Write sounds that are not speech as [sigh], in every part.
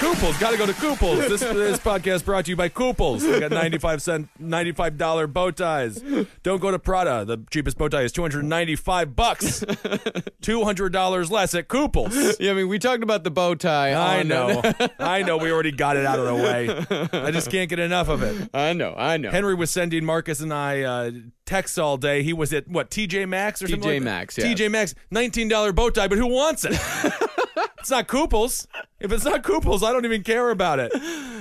Couples, gotta go to Couples. This, this [laughs] podcast brought to you by Couples. They got 95 cent, $95 bow ties. Don't go to Prada. The cheapest bow tie is 295 bucks. [laughs] $200 less at Couples. Yeah, I mean, we talked about the bow tie. I on- know. I know we already got it out of the way. I just can't get enough of it. [laughs] I know, I know. Henry was sending Marcus and I uh, texts all day. He was at what TJ Maxx or something. TJ like? Maxx, yeah. TJ Maxx, nineteen dollar bow tie, but who wants it? It's not Couples. If it's not Couples, I don't even care about it.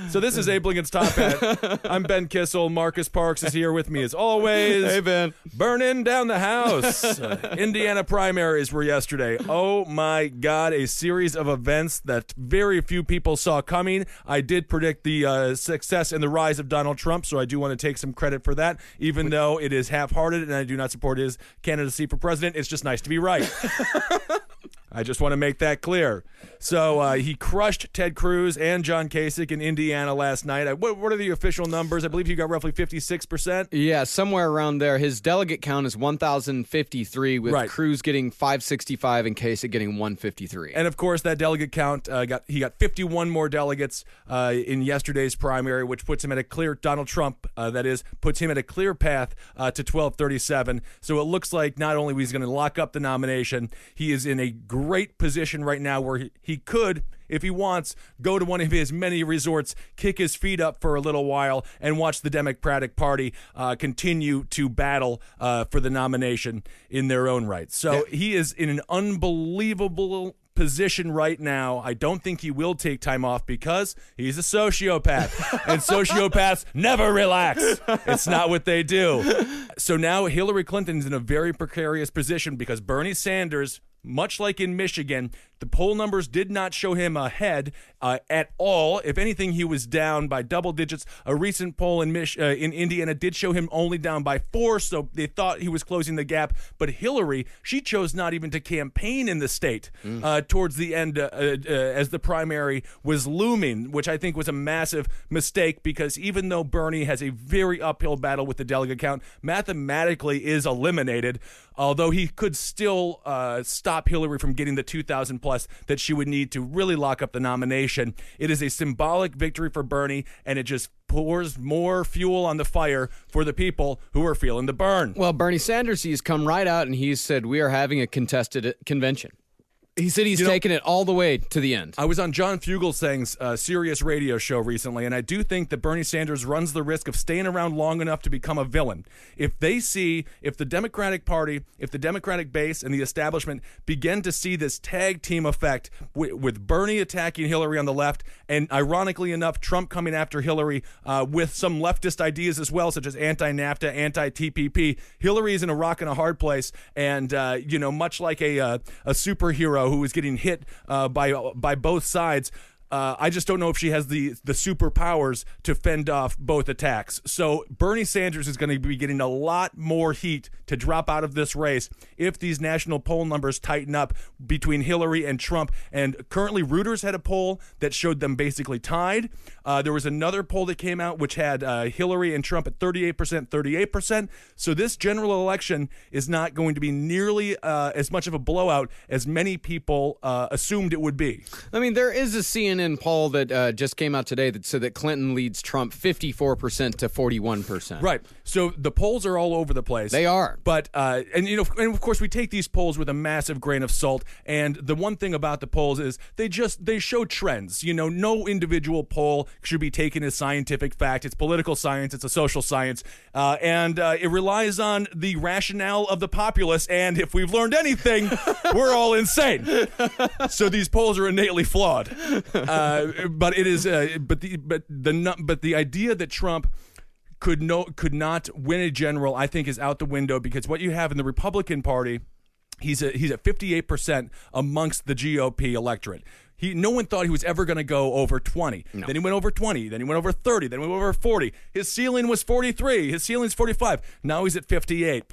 So this is Abe Lincoln's Top Hat. [laughs] I'm Ben Kissel. Marcus Parks is here with me as always. Hey, Ben. Burning down the house. Uh, [laughs] Indiana primaries were yesterday. Oh my God, a series of events that very few people saw coming. I did predict the uh, success and the rise of Donald Trump, so I do want to take some credit for that, even though it is half hearted and I do not support his candidacy for president. It's just nice to be right. [laughs] I just want to make that clear. So uh, he crushed Ted Cruz and John Kasich in Indiana last night. I, what, what are the official numbers? I believe he got roughly 56%. Yeah, somewhere around there. His delegate count is 1,053, with Right. Cruz getting 565 and Kasich getting 153. And of course, that delegate count uh, got he got 51 more delegates uh, in yesterday's primary, which puts him at a clear Donald Trump. Uh, that is, puts him at a clear path uh, to 1237. So it looks like not only he's going to lock up the nomination, he is in a great position right now where he, he could. If he wants, go to one of his many resorts, kick his feet up for a little while, and watch the Democratic Party uh, continue to battle uh, for the nomination in their own right. So he is in an unbelievable position right now. I don't think he will take time off because he's a sociopath. [laughs] and sociopaths never relax. It's not what they do. [laughs] So now Hillary Clinton's in a very precarious position because Bernie Sanders much like in Michigan, the poll numbers did not show him ahead uh, at all. If anything, he was down by double digits. A recent poll in Mich- uh, in Indiana did show him only down by four, so they thought he was closing the gap. But Hillary, she chose not even to campaign in the state uh, towards the end uh, uh, as the primary was looming, which I think was a massive mistake because even though Bernie has a very uphill battle with the delegate count, mathematically is eliminated. Although he could still uh, stop Hillary from getting the 2,000 plus that she would need to really lock up the nomination. It is a symbolic victory for Bernie, and it just pours more fuel on the fire for the people who are feeling the burn. well, Bernie Sanders, he's come right out and he's said, We are having a contested convention. He said he's You know- taking it all the way to the end. I was on John Fugelsang's uh, Sirius radio show recently, and I do think that Bernie Sanders runs the risk of staying around long enough to become a villain. If they see, if the Democratic Party, if the Democratic base and the establishment begin to see this tag team effect with, with Bernie attacking Hillary on the left, and ironically enough, Trump coming after Hillary uh, with some leftist ideas as well, such as anti-NAFTA, anti-TPP, Hillary is in a rock and a hard place, and uh, you know, much like a uh, a superhero who is getting hit uh, by by both sides. Uh, I just don't know if she has the the superpowers to fend off both attacks. So Bernie Sanders is going to be getting a lot more heat to drop out of this race if these national poll numbers tighten up between Hillary and Trump. And currently, Reuters had a poll that showed them basically tied. Uh, there was another poll that came out which had uh, Hillary and Trump at 38%, 38%. So this general election is not going to be nearly uh, as much of a blowout as many people uh, assumed it would be. I mean, there is a CNN poll that uh, just came out today that said that Clinton leads Trump 54% to 41%. Right. So the polls are all over the place. They are. But uh, and you know, and of course, we take these polls with a massive grain of salt. And the one thing about the polls is they just they show trends. You know, no individual poll should be taken as scientific fact. It's political science. It's a social science, uh, and uh, it relies on the rationale of the populace. And if we've learned anything, we're all insane. [laughs] So these polls are innately flawed. Uh, but it is. Uh, but the but the but the idea that Trump could no could not win a general, I think, is out the window because what you have in the Republican Party, he's a, he's at fifty eight percent amongst the GOP electorate. He, no one thought he was ever going to go over 20. Then he went over 20. Then he went over 30. Then he went over 40. His ceiling was 43. His ceiling's 45. Now he's at 58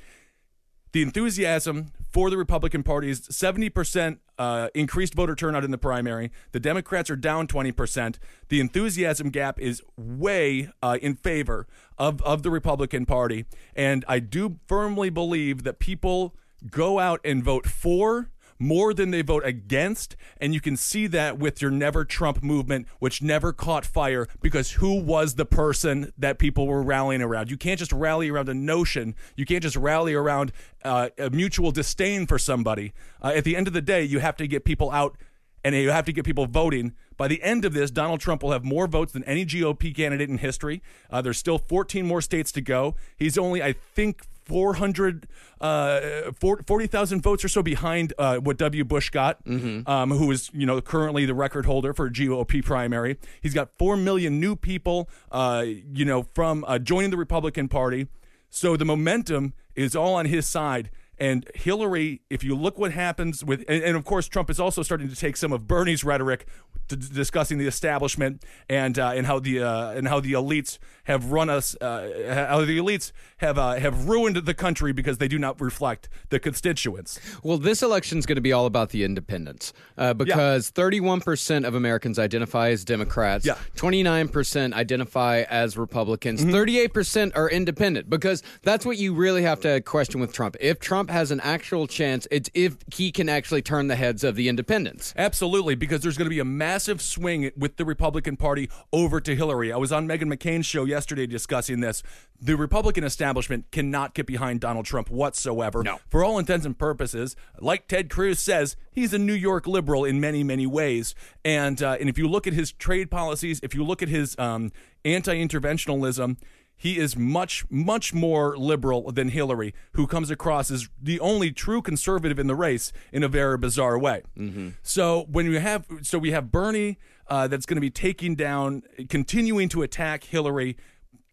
the enthusiasm for the Republican Party is 70% uh, increased voter turnout in the primary. The Democrats are down 20%. The enthusiasm gap is way uh, in favor of, of the Republican Party. And I do firmly believe that people go out and vote for more than they vote against. And you can see that with your Never Trump movement, which never caught fire because who was the person that people were rallying around? You can't just rally around a notion. You can't just rally around uh, a mutual disdain for somebody. Uh, at the end of the day, you have to get people out and you have to get people voting. By the end of this, Donald Trump will have more votes than any GOP candidate in history. Uh, there's still 14 more states to go. He's only, I think, 400, uh, 40,000 votes or so behind uh, what W. Bush got, um, who is you know currently the record holder for GOP primary. He's got four million new people, uh, you know, from uh, joining the Republican Party. So the momentum is all on his side. And Hillary, if you look what happens with, and, and of course Trump is also starting to take some of Bernie's rhetoric, to, discussing the establishment and uh, and how the uh, and how the elites have run us, uh, how the elites have uh, have ruined the country because they do not reflect the constituents. Well, this election is going to be all about the independents uh, because 31% of Americans identify as Democrats, Yeah. 29% identify as Republicans, Mm-hmm. 38% are independent because that's what you really have to question with Trump. If Trump has an actual chance, it's if he can actually turn the heads of the independents. Absolutely, because there's going to be a massive swing with the Republican Party over to Hillary. I was on Meghan McCain's show yesterday discussing this. The Republican establishment cannot get behind Donald Trump whatsoever. No. For all intents and purposes, like Ted Cruz says, he's a New York liberal in many, many ways. And uh, and if you look at his trade policies, if you look at his um, anti-interventionalism, he is much, much more liberal than Hillary, who comes across as the only true conservative in the race in a very bizarre way. So when you have, so we have Bernie uh, that's going to be taking down, continuing to attack Hillary,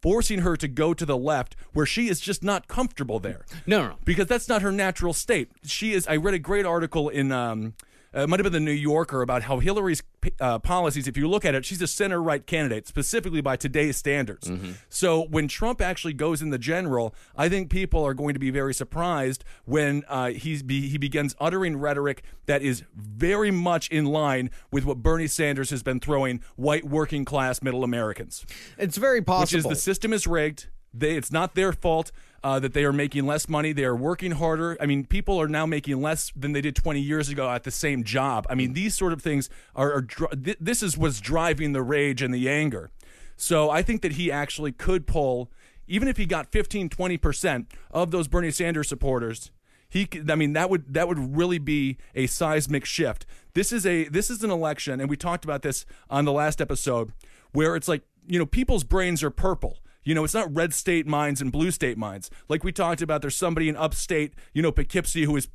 forcing her to go to the left, where she is just not comfortable there No, no, no. because that's not her natural state. She is. I read a great article in. Um, it might have been the New Yorker about how Hillary's uh, policies. If you look at it, she's a center right candidate, specifically by today's standards. So when Trump actually goes in the general, I think people are going to be very surprised when uh, he's be, he begins uttering rhetoric that is very much in line with what Bernie Sanders has been throwing white working class middle Americans It's very possible. which is the system is rigged. They, it's not their fault uh, that they are making less money. They are working harder. I mean, people are now making less than they did 20 years ago at the same job. I mean, these sort of things are. are th- this is what's driving the rage and the anger. So I think that he actually could pull, even if he got 15, 20 percent of those Bernie Sanders supporters. He, could- I mean, that would that would really be a seismic shift. This is a this is an election, and we talked about this on the last episode, where it's like you know people's brains are purple. You know, it's not red state minds and blue state minds. Like we talked about, there's somebody in upstate, you know, Poughkeepsie who is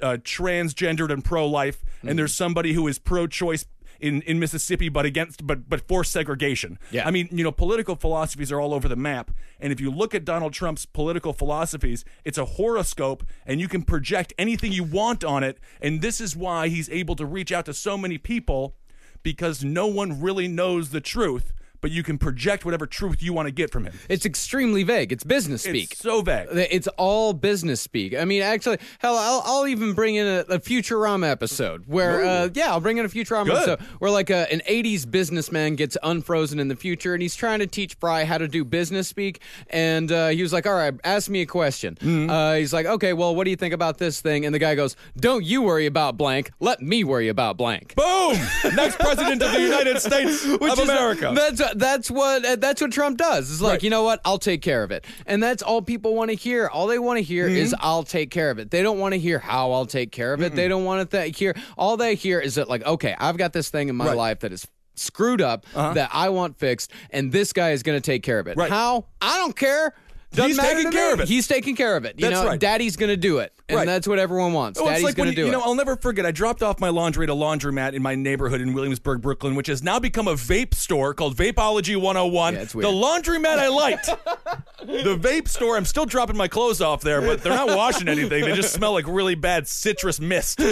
uh, transgendered and pro-life, and there's somebody who is pro-choice in, in Mississippi, but against but but for segregation. Yeah. I mean, you know, political philosophies are all over the map, and if you look at Donald Trump's political philosophies, it's a horoscope, and you can project anything you want on it, and this is why he's able to reach out to so many people because no one really knows the truth, but you can project whatever truth you want to get from him. It's extremely vague. It's business speak. It's so vague. It's all business speak. I mean, actually, hell, I'll, I'll even bring in a, a Futurama episode where, uh, yeah, I'll bring in a Futurama Good. episode where like a, an '80s businessman gets unfrozen in the future, and he's trying to teach Fry how to do business speak. And uh, he was like, "All right, ask me a question." Mm-hmm. Uh, he's like, "Okay, well, what do you think about this thing?" And the guy goes, "Don't you worry about blank. Let me worry about blank." Boom! Next president of the United States [laughs] of is- America. That's that's what that's what Trump does. It's like Right. you know what, I'll take care of it, and that's all people want to hear. All they want to hear Mm-hmm. is I'll take care of it. They don't want to hear how I'll take care of it. They don't want to th- hear. All they hear is that like, okay, I've got this thing in my Right. Uh-huh. life that is screwed up that I want fixed, and this guy is going to take care of it. Right. How? I don't care. Doesn't He's taking care me. of it. He's taking care of it. You That's know, right. Daddy's going to do it, and Right. that's what everyone wants. Oh, Daddy's like going to you, do you it. You know, I'll never forget. I dropped off my laundry at a laundromat in my neighborhood in Williamsburg, Brooklyn, which has now become a vape store called Vapeology 101. Yeah, the laundromat I liked. [laughs] the vape store, I'm still dropping my clothes off there, but they're not washing anything. They just smell like really bad citrus mist. [laughs]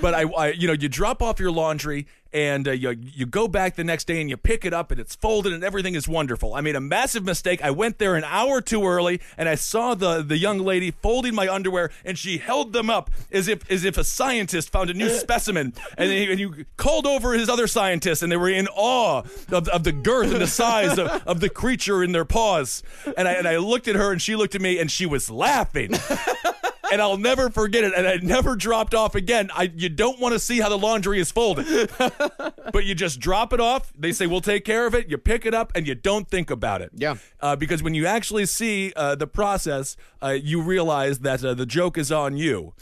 But I, I, you know, you drop off your laundry and uh, you you go back the next day and you pick it up and it's folded and everything is wonderful. I made a massive mistake. I went there an hour too early and I saw the the young lady folding my underwear and she held them up as if as if a scientist found a new [laughs] specimen and, he, and you called over his other scientists and they were in awe of, of the girth and the size of, of the creature in their paws. And I and I looked at her and she looked at me and she was laughing and I'll never forget it. And I never dropped off again. I you don't want to see how the laundry is folded, [laughs] but you just drop it off. They say we'll take care of it. You pick it up and you don't think about it. Yeah. Uh, because when you actually see uh, the process, uh, you realize that uh, the joke is on you.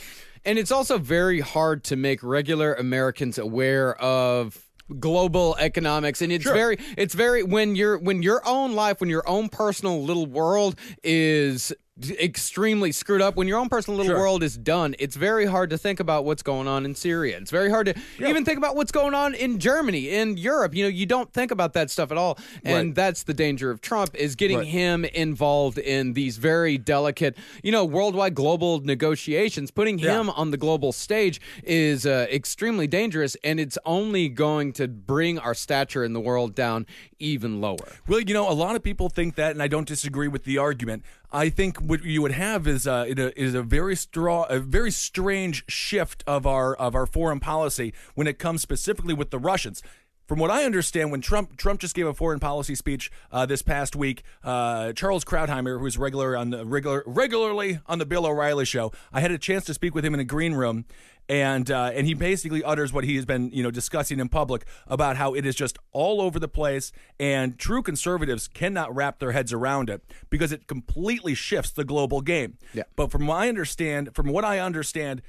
And it's also very hard to make regular Americans aware of global economics and it's very it's very when your when your own life when your own personal little world is extremely screwed up when your own personal little Sure. world is done it's very hard to think about what's going on in Syria it's very hard to even think about what's going on in Germany in Europe you know you don't think about that stuff at all and Right. that's the danger of Trump is getting Right. him involved in these very delicate you know worldwide global negotiations putting Yeah. him on the global stage is uh, extremely dangerous and it's only going to bring our stature in the world down even lower Well, you know, a lot of people think that, and I don't disagree with the argument. I think what you would have is a is a, is a very straw, a very strange shift of our of our foreign policy when it comes specifically with the Russians. From what I understand, when Trump Trump just gave a foreign policy speech uh, this past week, uh, Charles Krauthammer, who's regular on the regular regularly on the Bill O'Reilly show, I had a chance to speak with him in a green room, and uh, and he basically utters what he has been you know discussing in public about how it is just all over the place, and true conservatives cannot wrap their heads around it because it completely shifts the global game. Yeah. But from what I understand, from what I understand,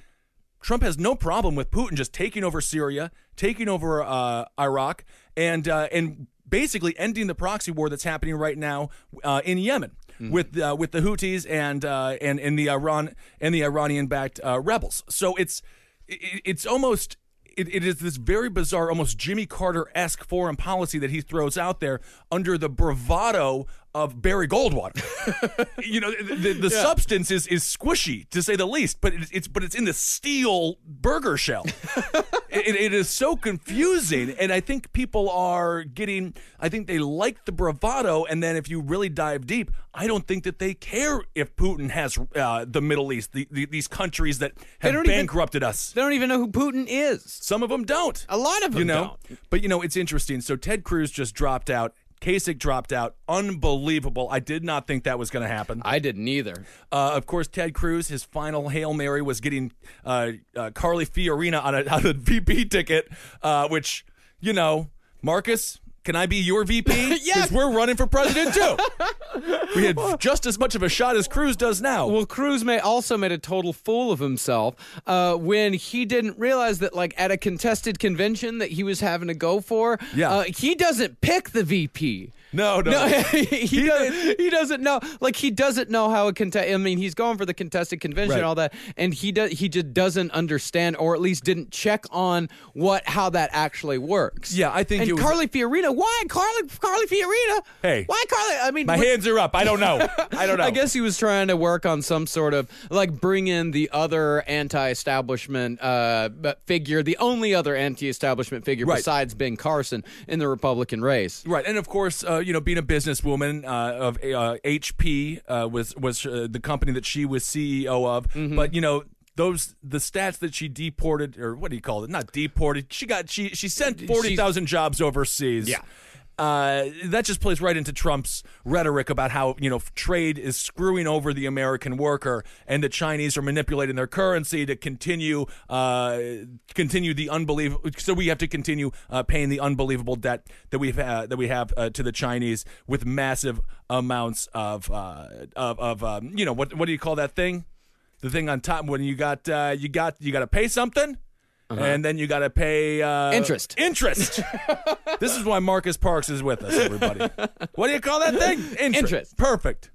Trump has no problem with Putin just taking over Syria, taking over uh, Iraq, and uh, and basically ending the proxy war that's happening right now uh, in Yemen with uh, with the Houthis and uh, and and the Iran and the Iranian backed uh, rebels. So it's it, it's almost. It, it is this very bizarre, almost Jimmy Carter esque foreign policy that he throws out there under the bravado of Barry Goldwater. [laughs] you know, the, the substance is is squishy to say the least, but it's, it's but it's in the steel burger shell. [laughs] it, it is so confusing, and I think people are getting. I think they like the bravado, and then if you really dive deep, I don't think that they care if Putin has uh, the Middle East, the, the, these countries that have don't even- bankrupted us. they don't even know who Putin is Some of them don't. a lot of them you know, don't but you know it's interesting. So Ted Cruz just dropped out. Kasich dropped out. Unbelievable. I did not think that was going to happen. I didn't either Uh, of course, Ted Cruz, his final Hail Mary was getting uh, uh, Carly Fiorina on a, on a VP ticket, uh, which, you know, Marcus, can I be your VP? [laughs] Yes. Because we're running for president too. we had just as much of a shot as Cruz does now. Well, Cruz may also made a total fool of himself uh, when he didn't realize that, like, at a contested convention that he was having to go for, Yeah. uh, he doesn't pick the VP. No, no. No, [laughs] he, doesn't. He doesn't know. Like he doesn't know how a contest. I mean, he's going for the contested convention Right. and all that, and he does. He just doesn't understand, or at least didn't check on what how that actually works. Yeah, I think And it was- Carly Fiorina. Why Carly? Carly Fiorina. Hey. why Carly? I mean, My what- hands are up. I don't know. [laughs] I don't know. I guess he was trying to work on some sort of like bring in the other anti-establishment uh, figure, the only other anti-establishment figure Right. besides Ben Carson in the Republican race. Right, and of course, uh, you know, being a businesswoman uh, of uh, HP uh, was was uh, the company that she was CEO of. Mm-hmm. But you know, those the stats that she deported, or what do you call it? Not deported. She got she she sent forty thousand jobs overseas. Yeah. Uh, that just plays right into Trump's rhetoric about how you know trade is screwing over the American worker, and the Chinese are manipulating their currency to continue uh, continue the unbelievable. So we have to continue uh, paying the unbelievable debt that we've uh, that we have uh, to the Chinese with massive amounts of uh, of, of um, you know what what do you call that thing? The thing on top when you got you got you got to pay something. And then you got to pay uh, Interest. Interest. [laughs] this is why Marcus Parks is with us, everybody. what do you call that thing? [laughs] Interest. Interest. Perfect.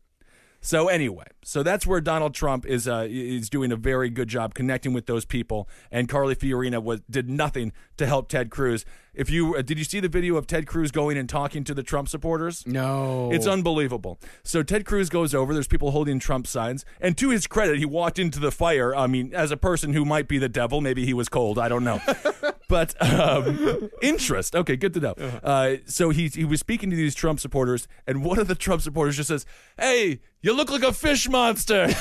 So anyway, so that's where Donald Trump is uh, is doing a very good job connecting with those people, and Carly Fiorina was did nothing to help Ted Cruz. If you uh, did you see the video of Ted Cruz going and talking to the Trump supporters? No, It's unbelievable. So Ted Cruz goes over. There's people holding Trump signs, and to his credit, he walked into the fire. I mean, as a person who might be the devil, maybe he was cold. I don't know. [laughs] but um, interest. Okay, good to know. Uh, so he he was speaking to these Trump supporters, and one of the Trump supporters just says, "Hey, you look like a fish monster." [laughs]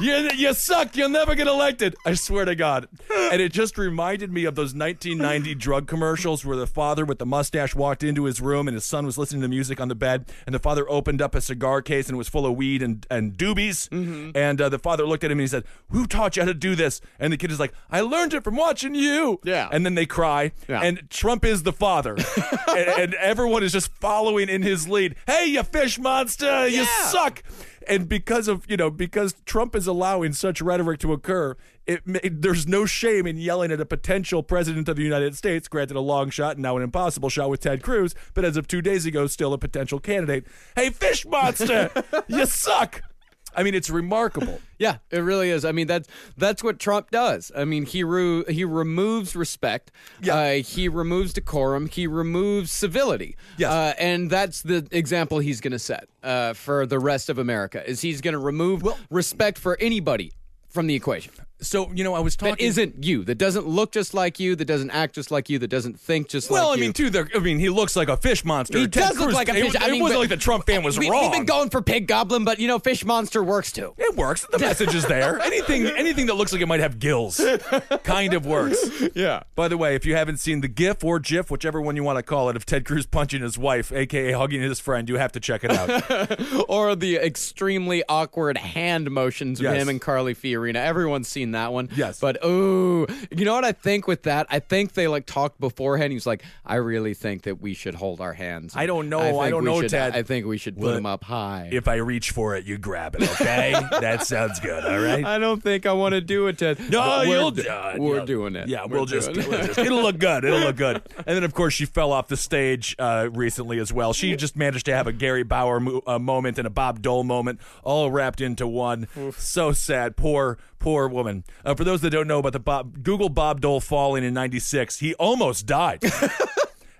You, you suck. You'll never get elected. I swear to God. And it just reminded me of those 1990 drug commercials where the father with the mustache walked into his room and his son was listening to music on the bed. And the father opened up a cigar case and it was full of weed and, and doobies. And uh, the father looked at him and he said, Who taught you how to do this? And the kid is like, I learned it from watching you. Yeah. And then they cry. Yeah. And Trump is the father. [laughs] and, and everyone is just following in his lead. Hey, you fish monster. You suck and because of you know because Trump is allowing such rhetoric to occur, it there's no shame in yelling at a potential president of the United States. Granted, a long shot and now an impossible shot with Ted Cruz, but as of two days ago, still a potential candidate. Hey, fish monster, [laughs] you suck. I mean, it's remarkable. [laughs] Yeah, it really is. I mean, that's that's what Trump does. I mean, he re- he removes respect. Yeah. Uh, he removes decorum. He removes civility. Yes. Uh, and that's the example he's going to set uh, for the rest of America. Is he's going to remove respect for anybody from the equation So you know, I was talking. that isn't you, that doesn't look just like you, that doesn't act just like you, that doesn't think just well, like Well, I you. mean, too. I mean, he looks like a fish monster. He Ted does look like a it- fish. I It, wasn't like the Trump fan was we, wrong. We've been going for pig goblin, but you know, fish monster works too. It works. The [laughs] message is there. Anything anything that looks like it might have gills kind of works. Yeah. By the way, if you haven't seen the GIF or GIF, whichever one you want to call it, of Ted Cruz punching his wife, aka hugging his friend, you have to check it out. [laughs] or the extremely awkward hand motions of Yes. him and Carly Fiorina. Everyone's seen that one. Yes. But ooh, you know what I think with that? I think they like talked beforehand. He's like, I really think that we should hold our hands. I don't know. I think don't know, should- Ted. I think we should put them up high. if I reach for it, you grab it, okay? [laughs] that sounds good, all right? I don't think I want to do it, Ted. No, we're you'll do- it. We're doing it. Yeah, we'll just, it. we'll just- it'll look good. It'll look good. [laughs] And then, of course, she fell off the stage uh, recently as well. She just managed to have a Gary Bauer mo- uh, moment and a Bob Dole moment, all wrapped into one. So sad. Poor, poor woman. Uh, for those that don't know about the Bob, Google Bob Dole falling in '96. He almost died. [laughs]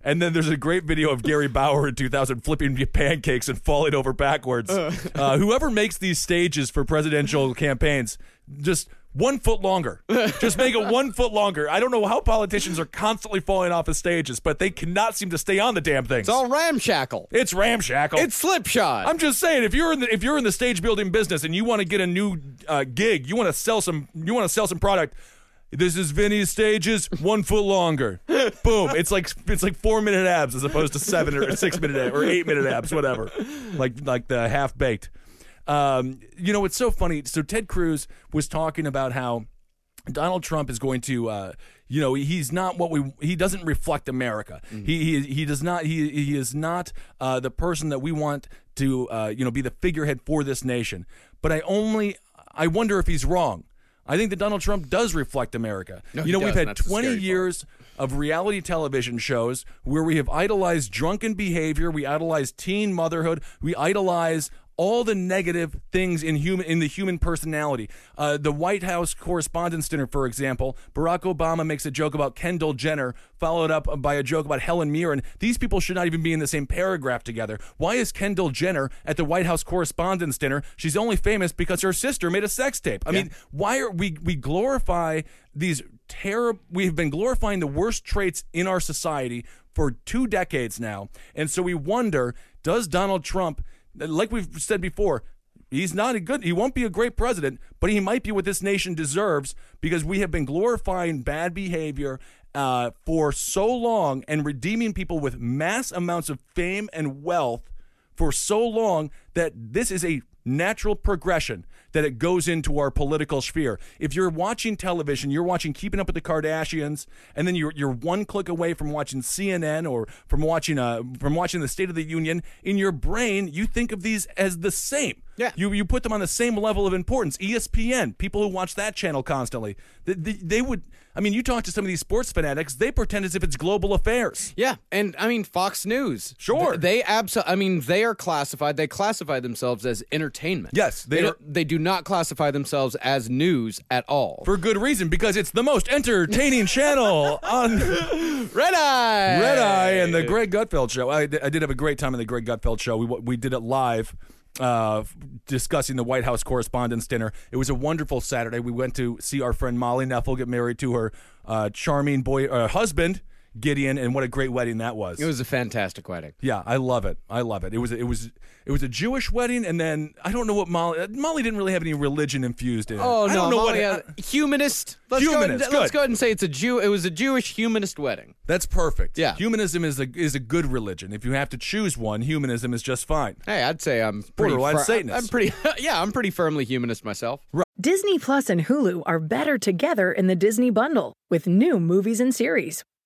And then there's a great video of Gary Bauer in 2000 flipping pancakes and falling over backwards. Uh, whoever makes these stages for presidential campaigns, just one foot longer. Just make it one foot longer. I don't know how politicians are constantly falling off of stages, but they cannot seem to stay on the damn thing. It's all ramshackle. It's ramshackle. It's slipshod. I'm just saying, if you're in the if you're in the stage building business and you want to get a new uh, gig, you want to sell some you want to sell some product. This is Vinny's stages, one foot longer. [laughs] Boom! It's like it's like four minute abs as opposed to seven or six minute ab- or eight minute abs, whatever. Like like the half baked. Um, you know, it's so funny. So Ted Cruz was talking about how Donald Trump is going to, uh, you know, he's not what we. He doesn't reflect America. He, he he does not. He he is not uh, the person that we want to, uh, you know, be the figurehead for this nation. But I only, I wonder if he's wrong. I think that Donald Trump does reflect America. No, you know, we've had and that's the 20 scary part. years of reality television shows where we have idolized drunken behavior, we idolize teen motherhood, we idolize all the negative things in human in the human personality. Uh, the White House Correspondents' Dinner, for example, Barack Obama makes a joke about Kendall Jenner, followed up by a joke about Helen Mirren. These people should not even be in the same paragraph together. Why is Kendall Jenner at the White House Correspondents' Dinner? She's only famous because her sister made a sex tape. I mean, why are we we glorify these terrible? We have been glorifying the worst traits in our society for two decades now, and so we wonder: Does Donald Trump? Like we've said before, he's not a good he won't be a great president, but he might be what this nation deserves because we have been glorifying bad behavior uh, for so long and redeeming people with mass amounts of fame and wealth for so long that this is a natural progression that it goes into our political sphere. If you're watching television, you're watching Keeping Up with the Kardashians, and then you're you're one click away from watching CNN or from watching uh from watching the State of the Union. In your brain, you think of these as the same. Yeah. You you put them on the same level of importance. ESPN, people who watch that channel constantly, they, they, they would. I mean, you talk to some of these sports fanatics, they pretend as if it's global affairs. Yeah, and I mean Fox News. Sure. Th- they absolutely. I mean, they are classified. They classify themselves as entertainment. Yes, they they are- they do not classify themselves as news at all. For good reason, because it's the most entertaining [laughs] channel on Red Eye. Red Eye and the Greg Gutfeld show. I, I did have a great time in the Greg Gutfeld show. We we did it live. Uh, discussing the White House Correspondents' Dinner. It was a wonderful Saturday. We went to see our friend Molly Neffel get married to her uh, charming boy uh, husband Gideon, and what a great wedding that was. It was a fantastic wedding. Yeah, I love it. I love it. It was it was it was a Jewish wedding, and then I don't know what Molly uh, Molly didn't really have any religion infused in it. Oh I no, don't know Molly what. had- humanist. Let's Humanist, Go ahead, let's good. go ahead and say it's a Jew. It was a Jewish humanist wedding. That's perfect. Yeah. humanism is a is a good religion. If you have to choose one, humanism is just fine. Hey, I'd say I'm pretty Borderline fir- Satanist. I'm pretty. [laughs] Yeah, I'm pretty firmly humanist myself. Disney Plus and Hulu are better together in the Disney Bundle with new movies and series.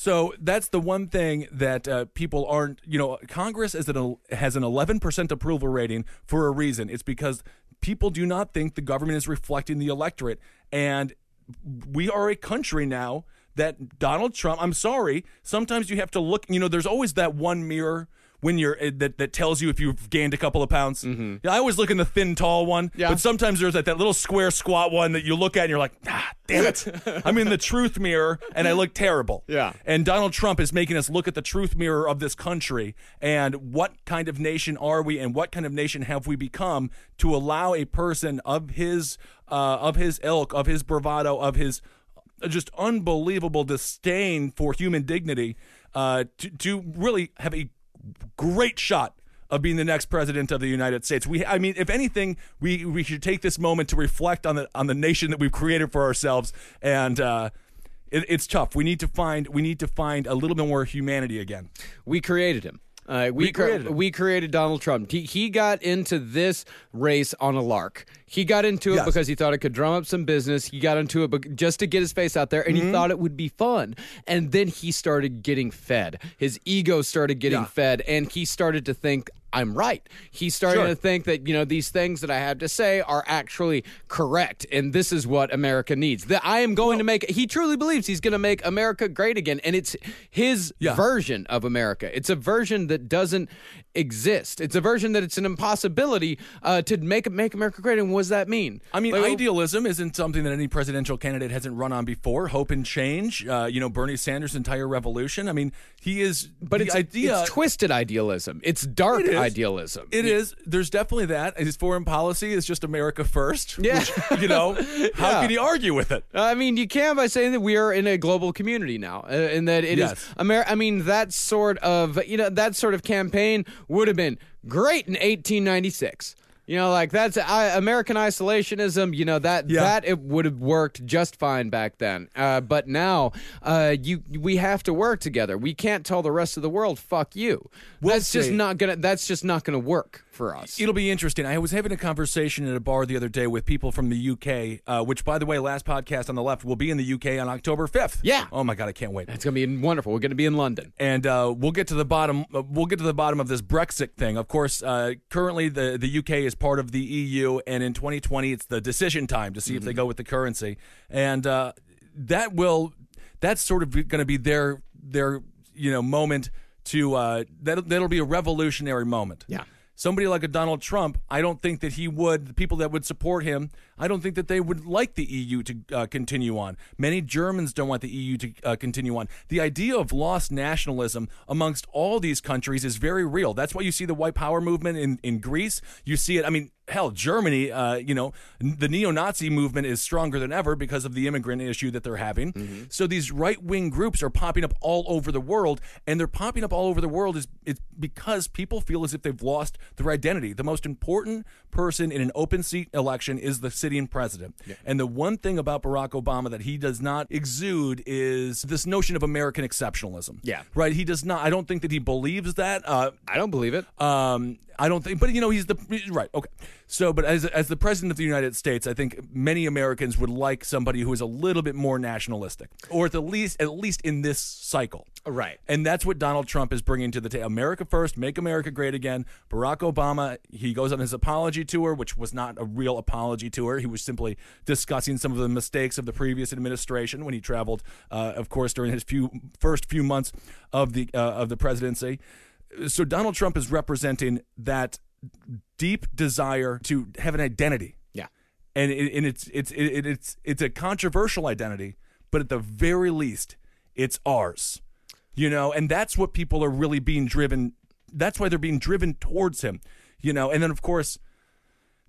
So that's the one thing that uh, people aren't. You know, Congress is an, has an 11% approval rating for a reason. It's because people do not think the government is reflecting the electorate, and we are a country now that Donald Trump. I'm sorry. Sometimes you have to look. You know, there's always that one mirror. When you're uh, that that tells you if you've gained a couple of pounds, mm-hmm. yeah, I always look in the thin, tall one. Yeah. But sometimes there's that, that little square, squat one that you look at and you're like, ah, damn it! [laughs] I'm in the truth mirror and I look terrible. Yeah. And Donald Trump is making us look at the truth mirror of this country and what kind of nation are we and what kind of nation have we become to allow a person of his uh, of his ilk, of his bravado, of his uh, just unbelievable disdain for human dignity uh, to, to really have a great shot of being the next president of the United States. We, I mean, if anything, we we should take this moment to reflect on the on the nation that we've created for ourselves, and uh, it, it's tough. We need to find we need to find a little bit more humanity again. We created him. Uh, we, We created we created Donald Trump. He, he got into this race on a lark. He got into it Yes. because he thought it could drum up some business. He got into it just to get his face out there, and Mm-hmm. he thought it would be fun. And then he started getting fed. His ego started getting Yeah. fed, and he started to think, I'm right. He's starting Sure. to think that you know these things that I have to say are actually correct, and this is what America needs. That I am going to make. He truly believes he's going to make America great again, and it's his Yeah. version of America. It's a version that doesn't exist. It's a version that it's an impossibility uh, to make make America great. And does that mean? I mean, Like, idealism isn't something that any presidential candidate hasn't run on before. Hope and change. Uh, you know, Bernie Sanders' entire revolution. I mean, he is. but it's idea. it's twisted idealism. It's dark It is. idealism. It is. There's definitely that. His foreign policy is just America first. [laughs] Yeah. which, you know, how Yeah. can you argue with it? I mean, you can by saying that we are in a global community now, uh, and that it is Yes. Amer- I mean, that sort of you know that sort of campaign would have been great in 1896. You know, like that's I, American isolationism. You know that Yeah. that it would have worked just fine back then. Uh, but now, uh, you we have to work together. We can't tell the rest of the world "fuck you." We'll that's just not gonna. That's just not gonna work for us. It'll be interesting. I was having a conversation at a bar the other day with people from the UK, uh, which, by the way, last podcast on the left will be in the UK on October 5th. Yeah. Oh my God, I can't wait. It's gonna be wonderful. We're gonna be in London. and uh, we'll get to the bottom. Uh, we'll get to the bottom of this Brexit thing. Of course, uh, currently the the UK is part of the EU, and in 2020, it's the decision time to see if they go with the currency, and uh, that will that's sort of going to be their their you know moment to uh, that that'll be a revolutionary moment. Yeah. Somebody like a Donald Trump, I don't think that he would. The people that would support him, I don't think that they would like the EU to uh, continue on. Many Germans don't want the EU to uh, continue on. The idea of lost nationalism amongst all these countries is very real. That's why you see the white power movement in, in Greece. You see it. I mean, hell, Germany. Uh, you know, the neo-Nazi movement is stronger than ever because of the immigrant issue that they're having. So these right-wing groups are popping up all over the world, and they're popping up all over the world is it's because people feel as if they've lost their identity. The most important person in an open seat election is the sitting president. And the one thing about Barack Obama that he does not exude is this notion of American exceptionalism. Yeah. Right. He does not. I don't think that he believes that. Uh, I don't believe it. um, I don't think, but you know, he's the right. Okay, so, but as as the president of the United States, I think many Americans would like somebody who is a little bit more nationalistic, or at the least, at least in this cycle. Right. And that's what Donald Trump is bringing to the table. America first, make America great again. Barack Obama, he goes on his apology tour, which was not a real apology tour. He was simply discussing some of the mistakes of the previous administration when he traveled, uh, of course, during his few first few months of the uh, of the presidency. So Donald Trump is representing that deep desire to have an identity Yeah. and it, and it's it's it, it's it's a controversial identity, but at the very least, it's ours. You know, and that's what people are really being driven. That's why they're being driven towards him. You know, and then of course,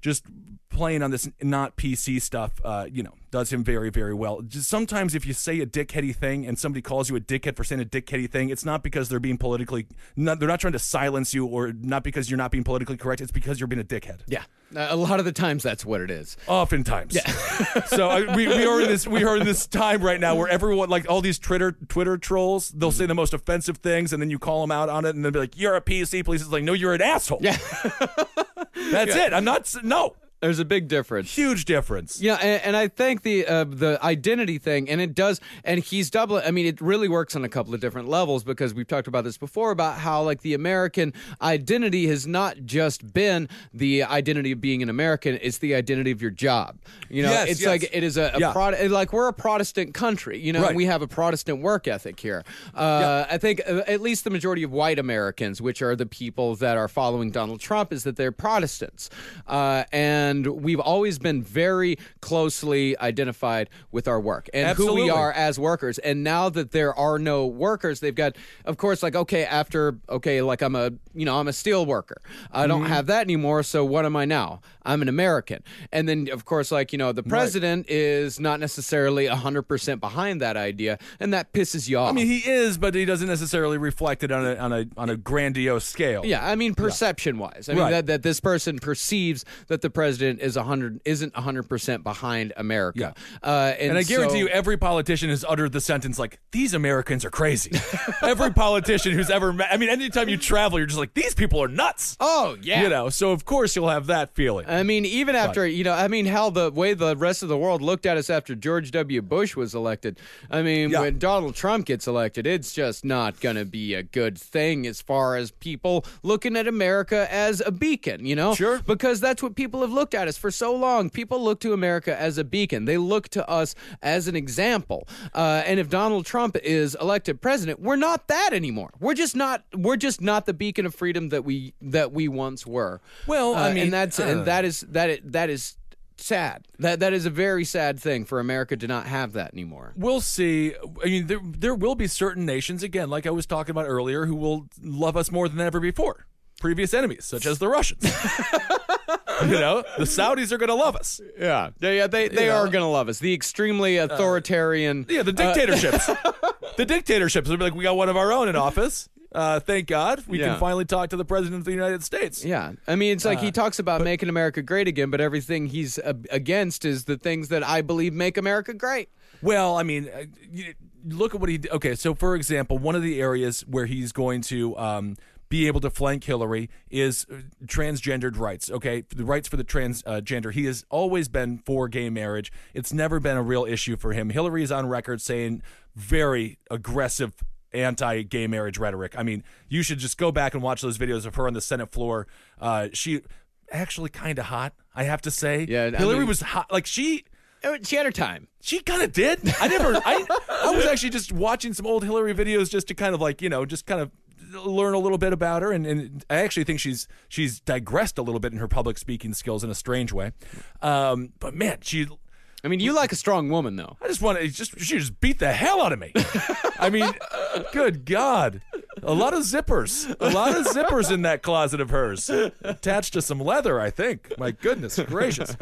just playing on this not PC stuff, uh, you know, does him very very well. Just sometimes if you say a dickheady thing and somebody calls you a dickhead for saying a dickheady thing, it's not because they're being politically. Not, they're not trying to silence you, or not because you're not being politically correct. It's because you're being a dickhead. Yeah. A lot of the times that's what it is. Oftentimes. Yeah. [laughs] so uh, we, we are in this we are in this time right now where everyone like all these Twitter Twitter trolls they'll say the most offensive things and then you call them out on it and they'll be like you're a PC police. It's like no you're an asshole. Yeah. [laughs] That's it. I'm not no There's a big difference. huge difference. Yeah, and, and I think the uh, the identity thing, and it does, and he's doubling. I mean, it really works on a couple of different levels because we've talked about this before about how like the American identity has not just been the identity of being an American; it's the identity of your job. You know, Yes, it's yes. like it is a, a Yeah. Like we're a Protestant country. You know, Right. and we have a Protestant work ethic here. Uh, I think uh, at least the majority of white Americans, which are the people that are following Donald Trump, is that they're Protestants, uh, and we've always been very closely identified with our work and who we are as workers. And now that there are no workers, they've got, of course, like okay, after okay, like I'm a you know I'm a steel worker. I don't have that anymore. So what am I now? I'm an American. And then of course, like you know, the president is not necessarily hundred percent behind that idea, and that pisses you off. I mean he is, but he doesn't necessarily reflect it on a on a on a grandiose scale. Yeah, I mean perception wise. I mean Right. that, that this person perceives that the president is 100, isn't hundred percent behind America. Uh, and, And I guarantee so- you, every politician has uttered the sentence like, "These Americans are crazy." [laughs] every politician who's ever met. I mean, anytime you travel, you're just like. Like these people are nuts. Oh yeah. You know, so of course you'll have that feeling. I mean, even after But- you know, I mean, how the way the rest of the world looked at us after George W. Bush was elected. I mean, when Donald Trump gets elected, it's just not going to be a good thing as far as people looking at America as a beacon. You know, sure, because that's what people have looked at us for so long. People look to America as a beacon. They look to us as an example. Uh, and if Donald Trump is elected president, we're not that anymore. We're just not. We're just not the beacon of freedom that we that we once were. Well, I Uh, mean, and that's uh, and that is that is, that is sad. That that is a very sad thing for America to not have that anymore. We'll see. I mean, there there will be certain nations again, like I was talking about earlier, who will love us more than ever before. Previous enemies, such as the Russians. [laughs] you know, the Saudis are going to love us. Yeah, they yeah, they, they You are going to love us. The extremely authoritarian. Yeah, the uh, dictatorships. [laughs] the dictatorships will be like, we got one of our own in office. Uh, thank God we Yeah. can finally talk to the president of the United States. Yeah, I mean, it's like he Uh, talks about making America great again, but everything he's uh, against is the things that I believe make America great. Well, I mean, uh, you, look at what he. Okay, so for example, one of the areas where he's going to um, be able to flank Hillary is uh, transgendered rights. Okay, the rights for the transgender. he has always been for gay marriage. It's never been a real issue for him. Hillary is on record saying very aggressive anti-gay marriage rhetoric. I mean, you should just go back and watch those videos of her on the Senate floor. Uh, she actually kind of hot, I have to say. Yeah, I Hillary mean- was hot. Like she She had her time. she kind of did. I never. I I was actually just watching some old Hillary videos just to kind of like you know just kind of learn a little bit about her, and, and I actually think she's she's digressed a little bit in her public speaking skills in a strange way. Um, but man, she. I mean, you like a strong woman, though. I just want to just she just beat the hell out of me. I mean, good God, a lot of zippers, a lot of zippers in that closet of hers, attached to some leather. I think. My goodness gracious.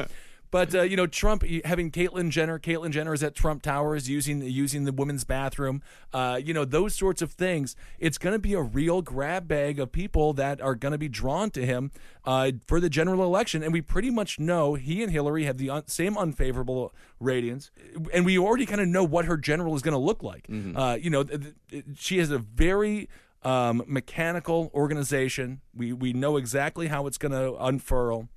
But uh, you know, Trump having Caitlyn Jenner. Caitlyn Jenner is at Trump Towers using using the women's bathroom. Uh, you know, those sorts of things. It's going to be a real grab bag of people that are going to be drawn to him uh, for the general election. And we pretty much know he and Hillary have the un- same unfavorable ratings, and we already kind of know what her general is going to look like. Uh, you know, th- th- she has a very um, mechanical organization. We we know exactly how it's going to unfurl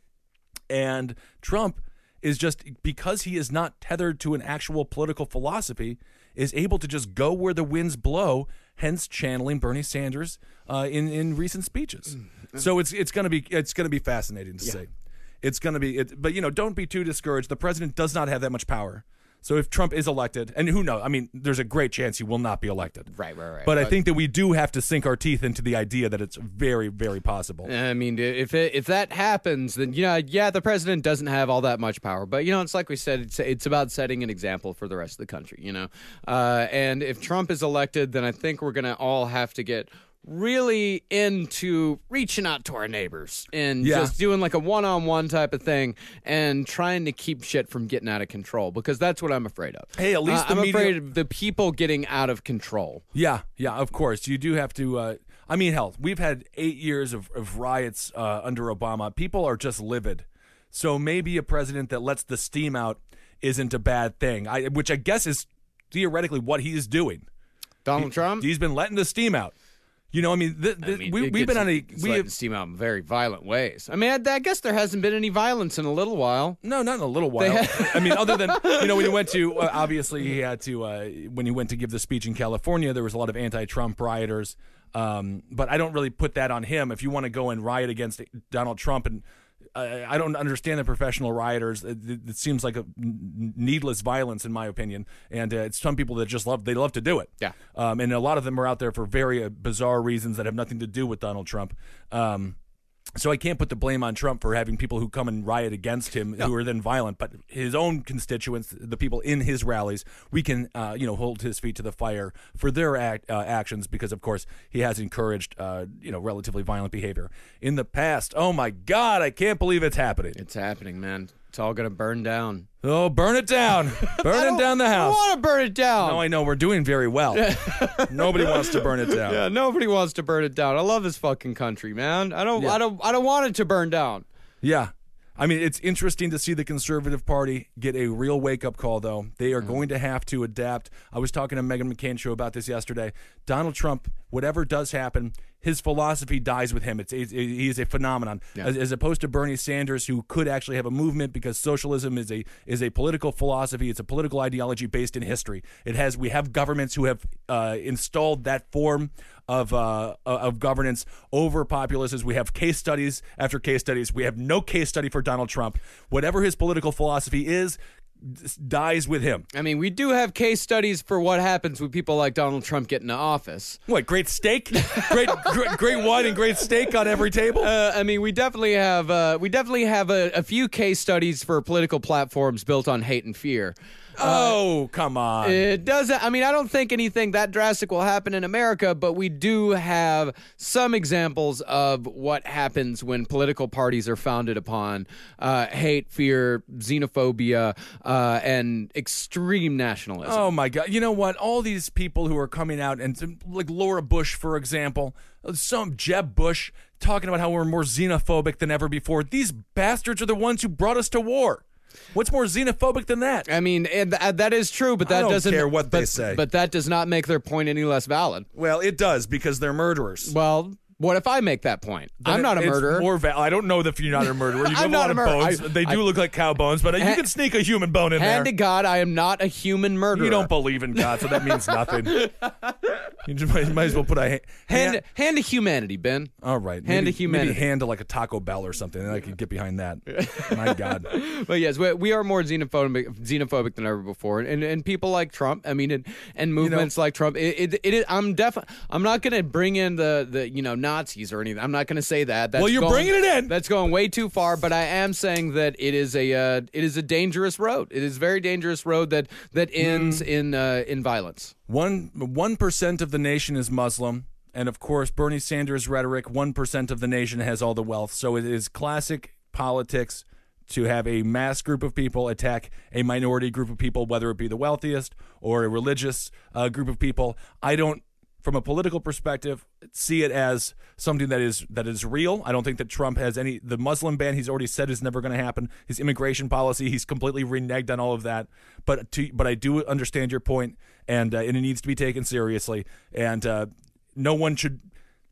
and Trump is just because he is not tethered to an actual political philosophy is able to just go where the winds blow hence channeling Bernie Sanders uh, in in recent speeches. So it's it's going to be it's going to be fascinating to see. It's going to be it, but you know don't be too discouraged. The president does not have that much power so if Trump is elected and who knows I mean there's a great chance he will not be elected Right, right, right. but I But- think that we do have to sink our teeth into the idea that it's very very possible I mean, if it, if that happens, then you know, yeah, the president doesn't have all that much power, but you know, it's like we said, it's it's about setting an example for the rest of the country, you know. Uh, and if Trump is elected, then I think we're gonna all have to get really into reaching out to our neighbors and Yeah. just doing like a one-on-one type of thing and trying to keep shit from getting out of control because that's what I'm afraid of. Hey, at least Uh, the I'm media- afraid of the people getting out of control. Yeah, yeah, of course. You do have to. Uh, I mean, hell, we've had eight years of, of riots uh, under Obama. People are just livid. So maybe a president that lets the steam out isn't a bad thing. I, which I guess is theoretically what he is doing. Donald Trump. He's been letting the steam out. You know, I mean, th- th- I mean, we, we've been on a it's we have steam out in very violent ways. I mean, I, I guess there hasn't been any violence in a little while. No, not in a little while. ha- I mean, other than [laughs] you know, when he went to uh, obviously he had to uh, when he went to give the speech in California, there was a lot of anti-Trump rioters. Um, but I don't really put that on him. If you want to go and riot against Donald Trump, and I don't understand the professional rioters. It, it, it seems like a needless violence, in my opinion. And uh, it's some people that just love they love to do it. Yeah. Um, and a lot of them are out there for very uh, bizarre reasons that have nothing to do with Donald Trump. Um, so I can't put the blame on Trump for having people who come and riot against him who are then violent, but his own constituents, the people in his rallies, we can uh, you know hold his feet to the fire for their act, uh, actions because of course he has encouraged uh, you know relatively violent behavior in the past. Oh my God, I can't believe it's happening. It's happening, man. It's all gonna burn down. Oh, burn it down, [laughs] burn it down the house. I want to burn it down. No, I know we're doing very well. [laughs] Nobody wants to burn it down. yeah, nobody wants to burn it down. I love this fucking country, man. I don't, Yeah. I don't, I don't want it to burn down. Yeah. I mean, it's interesting to see the Conservative Party get a real wake up call, though. They are mm-hmm. going to have to adapt. I was talking to Meghan McCain show about this yesterday. Donald Trump, whatever does happen, his philosophy dies with him. It's, it's he is a phenomenon, as, as opposed to Bernie Sanders, who could actually have a movement because socialism is a is a political philosophy. It's a political ideology based in history. It has we have governments who have uh, installed that form of uh, of governance over populists. We have case studies after case studies. We have no case study for Donald Trump. Whatever his political philosophy is, dies with him. I mean, we do have case studies for what happens when people like Donald Trump get into office. What great steak, great great, great wine and great steak on every table. Uh, I mean, we definitely have uh, we definitely have a, a few case studies for political platforms built on hate and fear. Oh come on! It doesn't. I mean, I don't think anything that drastic will happen in America, but we do have some examples of what happens when political parties are founded upon uh, hate, fear, xenophobia, uh, and extreme nationalism. Oh my God! You know what? All these people who are coming out and like Laura Bush, for example, some Jeb Bush talking about how we're more xenophobic than ever before. These bastards are the ones who brought us to war. What's more xenophobic than that? I mean, and th- uh, that is true, but I that don't doesn't care what but, they say. But that does not make their point any less valid. Well, it does because they're murderers. Well, what if I make that point? Then I'm not a it's murderer. More val- I don't know if you're not a murderer. You [laughs] I'm have not a a murderer. bones. I- they do I- look like cow bones, but uh, you can sneak a human bone in Hand there. Hand to God, I am not a human murderer. You don't believe in God, so that means nothing. [laughs] you just might, might as well put a ha- hand hand to humanity, Ben. All right, hand maybe, to humanity. Maybe hand to like a Taco Bell or something. And I could get behind that. [laughs] My God. But yes, we, we are more xenophobic, xenophobic than ever before, and and people like Trump. I mean, and, and movements like Trump. It, it, it I'm def. I'm not going to bring in the the you know Nazis or anything. I'm not going to say that. That's Well, you're going- bringing it in. That's going way too far. But I am saying that it is a uh, it is a dangerous road. It is a very dangerous road that that ends Mm. in uh, in violence. One one percent of the nation is Muslim, and of course Bernie Sanders' rhetoric: one percent of the nation has all the wealth. So it is classic politics to have a mass group of people attack a minority group of people, whether it be the wealthiest or a religious uh, group of people. I don't. From a political perspective, see it as something that is that is real. I don't think that Trump has any. The Muslim ban he's already said is never going to happen. His immigration policy, he's completely reneged on all of that. But to, but I do understand your point, and uh, and it needs to be taken seriously. And uh, no one should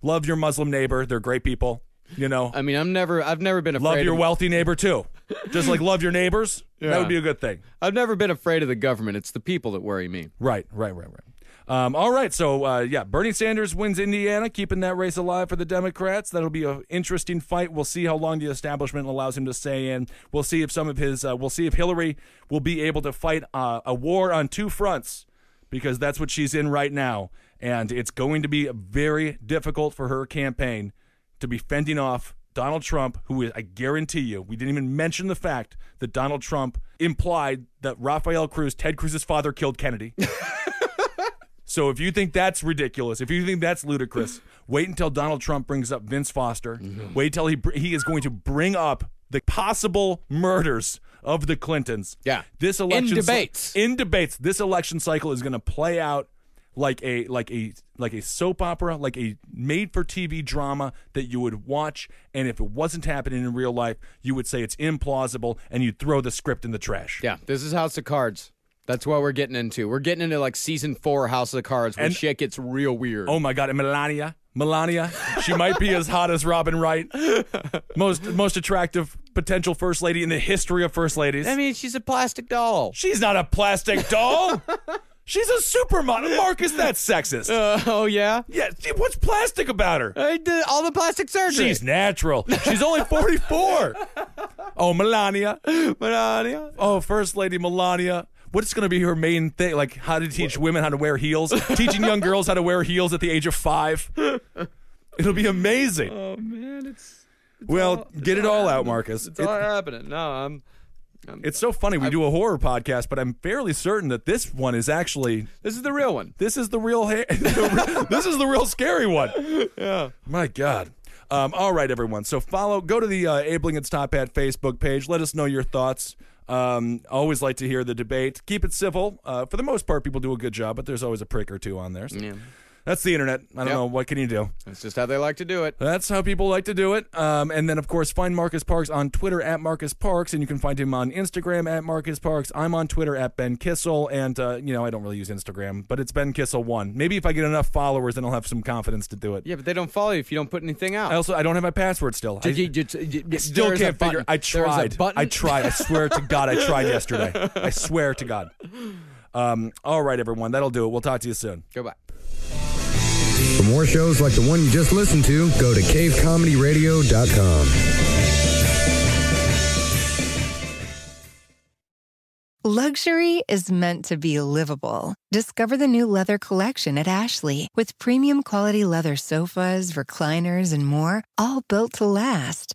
love your Muslim neighbor. They're great people. You know, I mean, I'm never I've never been afraid love your of, wealthy neighbor too. [laughs] Just like love your neighbors. Yeah. That would be a good thing. I've never been afraid of the government. It's the people that worry me. Right, right, right, right. Um, all right, so uh, yeah, Bernie Sanders wins Indiana, keeping that race alive for the Democrats. That'll be an interesting fight. We'll see how long the establishment allows him to stay in. We'll see if some of his, uh, we'll see if Hillary will be able to fight uh, a war on two fronts, because that's what she's in right now, and it's going to be very difficult for her campaign to be fending off Donald Trump, who is, I guarantee you, we didn't even mention the fact that Donald Trump implied that Rafael Cruz, Ted Cruz's father, killed Kennedy. [laughs] So if you think that's ridiculous, if you think that's ludicrous, wait until Donald Trump brings up Vince Foster. Mm-hmm. Wait till he he is going to bring up the possible murders of the Clintons. Yeah. This election cy- debates. in debates, this election cycle is going to play out like a like a like a soap opera, like a made for TV drama that you would watch and if it wasn't happening in real life, you would say it's implausible and you'd throw the script in the trash. Yeah, this is House of Cards. That's what we're getting into. We're getting into like season four House of Cards where And- shit gets real weird. Oh my god, and Melania, Melania, she might be as hot as Robin Wright, most most attractive potential first lady in the history of first ladies. I mean, she's a plastic doll. She's not a plastic doll. She's a supermodel. Marcus, that's sexist. Uh, oh yeah, yeah, what's plastic about her? I did all the plastic surgery. She's natural. She's only 44. Oh, Melania. [laughs] Melania. Oh, First Lady Melania. What's going to be her main thing? Like how to teach women how to wear heels? [laughs] Teaching young girls how to wear heels at the age of five? It'll be amazing. Oh man, it's well, get it all out, Marcus. it's It- all happening. No, I'm. it's so funny. We do a horror podcast, but I'm fairly certain that this one is actually This is the real one. this is the real ha- [laughs] this is the real scary one. [laughs] Yeah. My God. Um, all right, everyone. So follow, go to the uh, Abe Lincoln's Top Hat Facebook page. Let us know your thoughts. Um, always like to hear the debate. Keep it civil. Uh, for the most part, people do a good job, but there's always a prick or two on there. So Yeah. That's the internet. I don't Yep. know what can you do. That's just how they like to do it. That's how people like to do it. Um, and then, of course, find Marcus Parks on Twitter at Marcus Parks, and you can find him on Instagram at Marcus Parks. I'm on Twitter at Ben Kissel, and uh, you know I don't really use Instagram, but it's Ben Kissel one. Maybe if I get enough followers, then I'll have some confidence to do it. Yeah, but they don't follow you if you don't put anything out. I also I don't have my password still. I, you- did- did- I still there is a can't figure. I There is a tried. I tried. I swear to God, I tried [laughs] yesterday. I swear to God. Um, all right, everyone, that'll do it. We'll talk to you soon. Goodbye. For more shows like the one you just listened to, go to cavecomedyradio.com. Luxury is meant to be livable. Discover the new leather collection at Ashley with premium quality leather sofas, recliners, and more, all built to last.